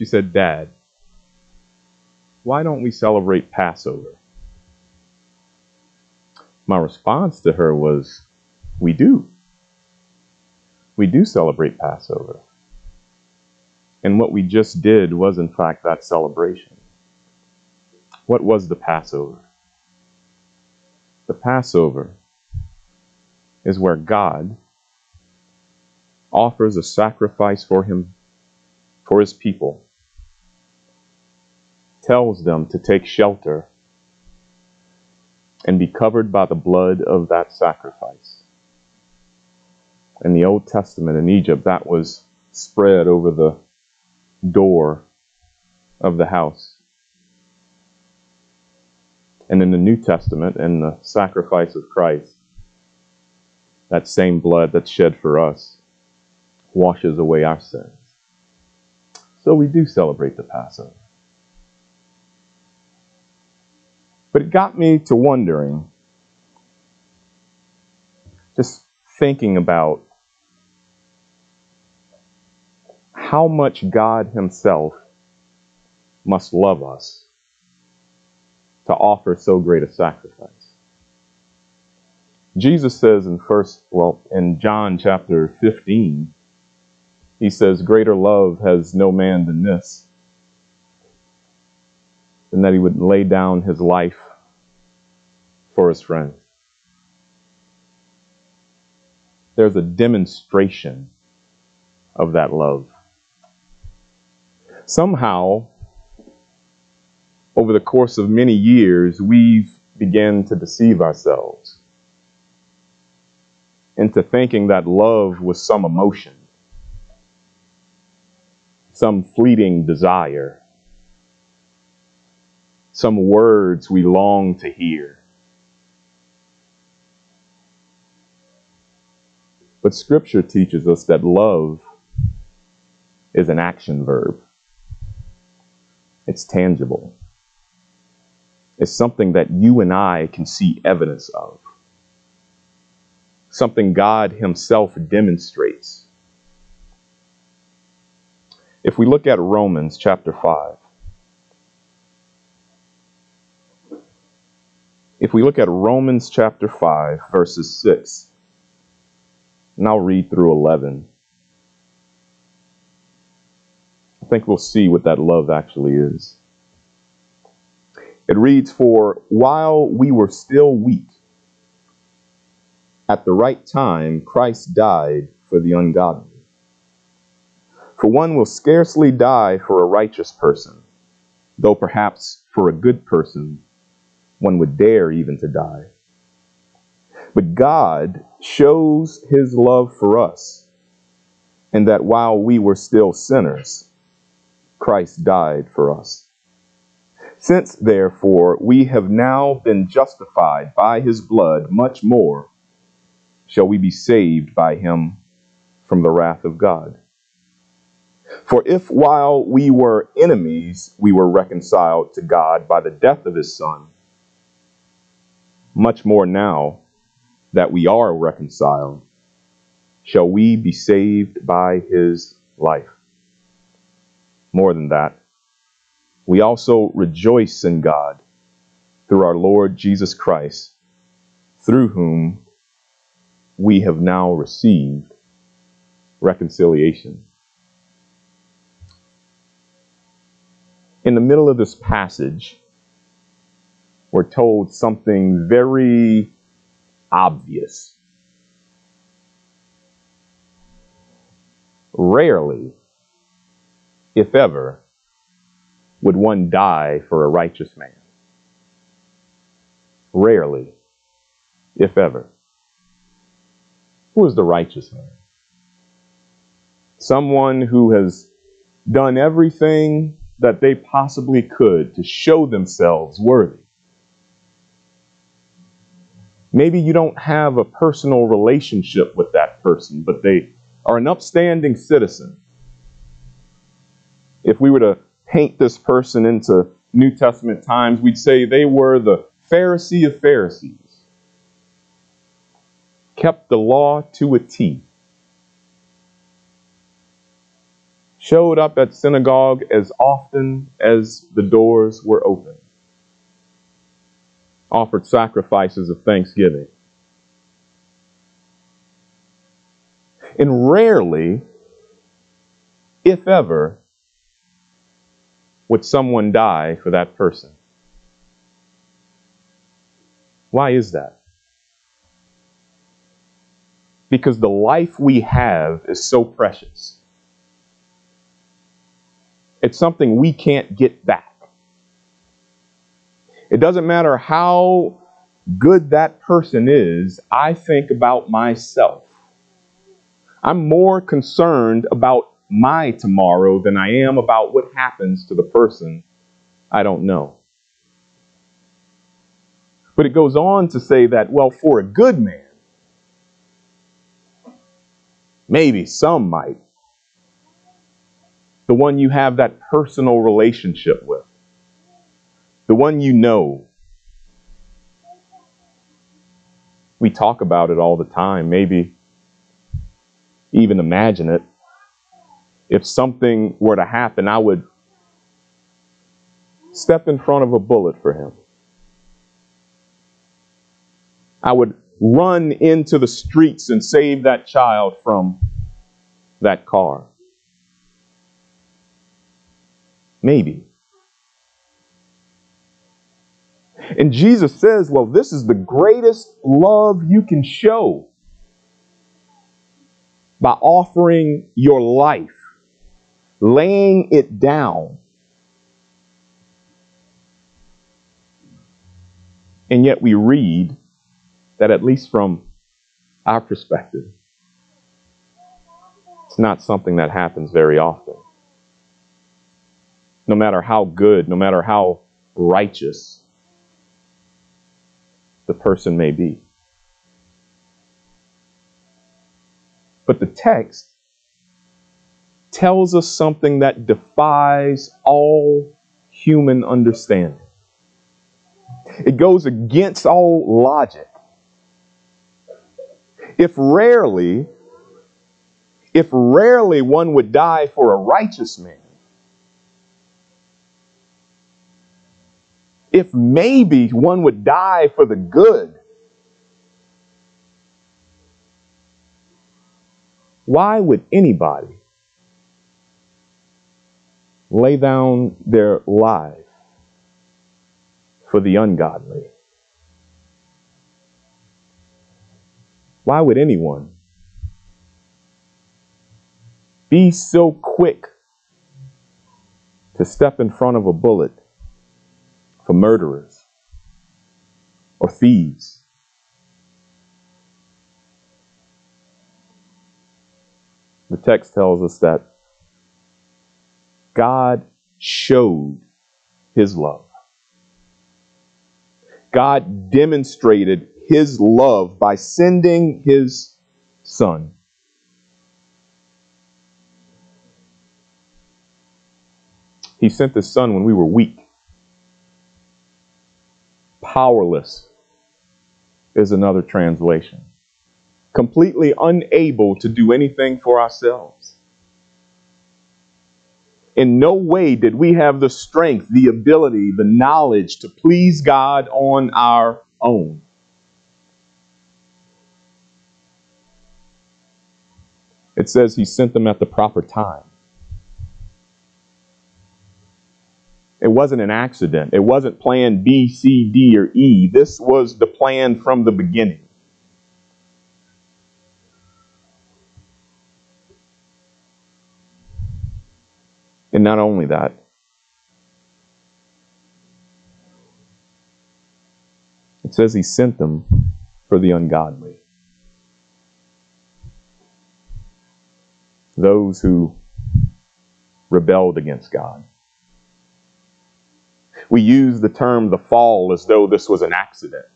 She said, Dad, why don't we celebrate Passover? My response to her was, We do. We do celebrate Passover. And what we just did was, in fact, that celebration. What was the Passover? The Passover is where God offers a sacrifice for him for his people tells them to take shelter and be covered by the blood of that sacrifice. In the Old Testament in Egypt, that was spread over the door of the house. And in the New Testament, in the sacrifice of Christ, that same blood that's shed for us washes away our sins. So we do celebrate the Passover. But it got me to wondering, just thinking about how much God Himself must love us to offer so great a sacrifice. Jesus says in first, well, in John chapter 15, he says, Greater love has no man than this, and that he would lay down his life for his friends. There's a demonstration of that love. Somehow, over the course of many years, we've begun to deceive ourselves into thinking that love was some emotion, some fleeting desire some words we long to hear. But Scripture teaches us that love is an action verb, it's tangible. It's something that you and I can see evidence of, something God Himself demonstrates. If we look at Romans chapter 5, If we look at Romans chapter 5, verses 6, and I'll read through 11, I think we'll see what that love actually is. It reads, For while we were still weak, at the right time, Christ died for the ungodly. For one will scarcely die for a righteous person, though perhaps for a good person one would dare even to die. But God shows his love for us, in that while we were still sinners, Christ died for us. Since, therefore, we have now been justified by his blood, much more shall we be saved by him from the wrath of God. For if while we were enemies, we were reconciled to God by the death of his Son, much more now that we are reconciled, shall we be saved by his life. More than that, we also rejoice in God through our Lord Jesus Christ, through whom we have now received reconciliation. In the middle of this passage, we're told something very obvious. Rarely, if ever, would one die for a righteous man. Rarely, if ever. Who is the righteous man? Someone who has done everything that they possibly could to show themselves worthy. Maybe you don't have a personal relationship with that person, but they are an upstanding citizen. If we were to paint this person into New Testament times, we'd say they were the Pharisee of Pharisees, kept the law to a T. showed up at synagogue as often as the doors were open, offered sacrifices of thanksgiving. And rarely, if ever, would someone die for that person. Why is that? Because the life we have is so precious. It's something we can't get back. It doesn't matter how good that person is, I think about myself. I'm more concerned about my tomorrow than I am about what happens to the person I don't know. But it goes on to say that, well, for a good man, maybe some might. The one you have that personal relationship with, one you know. We talk about it all the time, maybe even imagine it. If something were to happen, I would step in front of a bullet for him. I would run into the streets and save that child from that car. Maybe. And Jesus says, well, this is the greatest love you can show by offering your life, laying it down. And yet we read that, at least from our perspective, it's not something that happens very often. No matter how good, no matter how righteous the person may be. But the text tells us something that defies all human understanding. It goes against all logic if rarely, if rarely one would die for a righteous man, if maybe one would die for the good, why would anybody lay down their life for the ungodly? Why would anyone be so quick to step in front of a bullet for murderers or thieves? The text tells us that God showed his love. God demonstrated his love by sending his son. He sent his son when we were weak, powerless is another translation, completely unable to do anything for ourselves. In no way did we have the strength, the ability, the knowledge to please God on our own. It says he sent them at the proper time. It wasn't an accident. It wasn't plan B, C, D, or E. This was the plan from the beginning. And not only that, it says he sent them for the ungodly. those who rebelled against God. We use the term the fall as though this was an accident,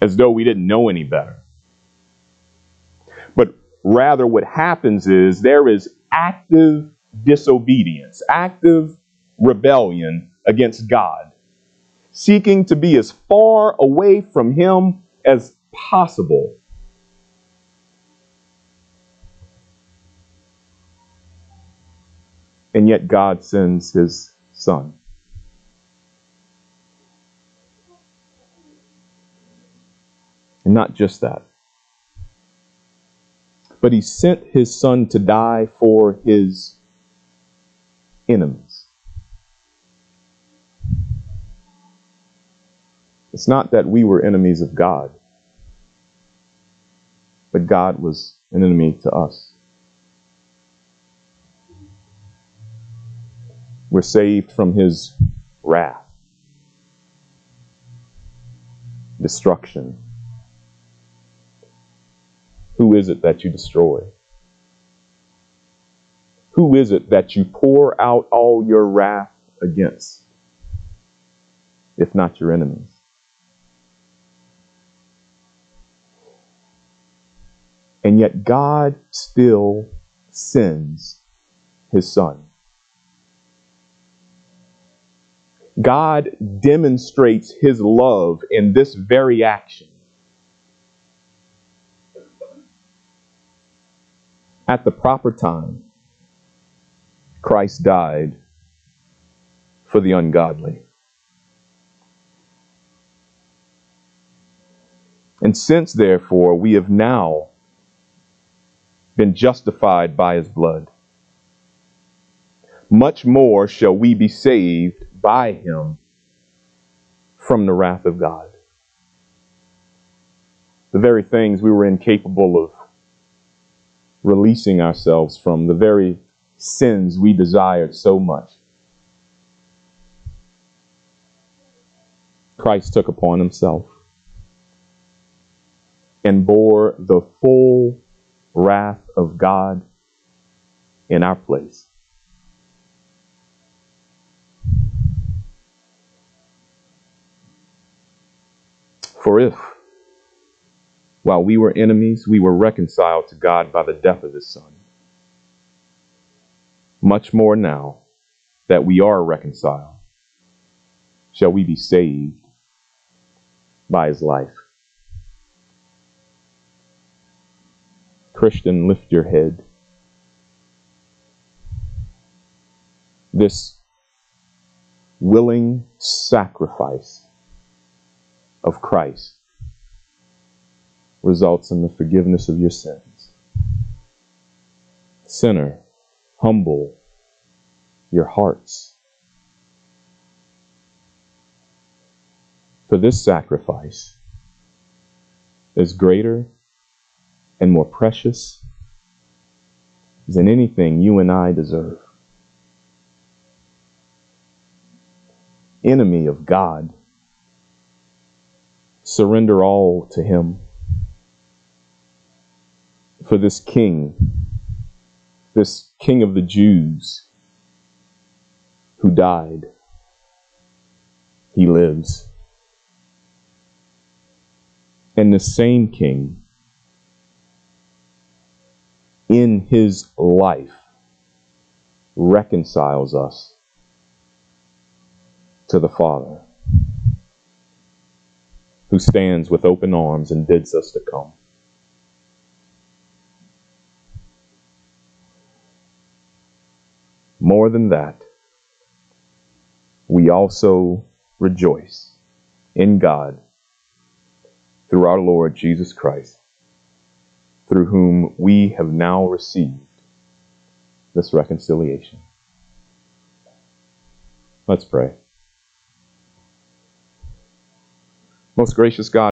as though we didn't know any better. But rather, what happens is there is active disobedience, active rebellion against God, seeking to be as far away from Him as possible And yet God sends his son. And not just that, but he sent his son to die for his enemies. It's not that we were enemies of God, but God was an enemy to us. We're saved from his wrath, destruction. Who is it that you destroy? Who is it that you pour out all your wrath against, if not your enemies? And yet God still sends his son. God demonstrates his love in this very action. At the proper time, Christ died for the ungodly. And since, therefore, we have now been justified by his blood, much more shall we be saved by him from the wrath of God. The very things we were incapable of releasing ourselves from, the very sins we desired so much. Christ took upon himself and bore the full wrath of God in our place. For if, while we were enemies, we were reconciled to God by the death of his Son, much more now that we are reconciled, shall we be saved by his life. Christian, lift your head. This willing sacrifice of Christ results in the forgiveness of your sins. Sinner, humble your hearts. For this sacrifice is greater and more precious than anything you and I deserve. Enemy of God, surrender all to Him. For this King, this King of the Jews, who died, He lives. And the same King, in his life reconciles us to the Father, who stands with open arms and bids us to come. More than that, we also rejoice in God through our Lord Jesus Christ through whom we have now received this reconciliation. Let's pray. Most gracious God,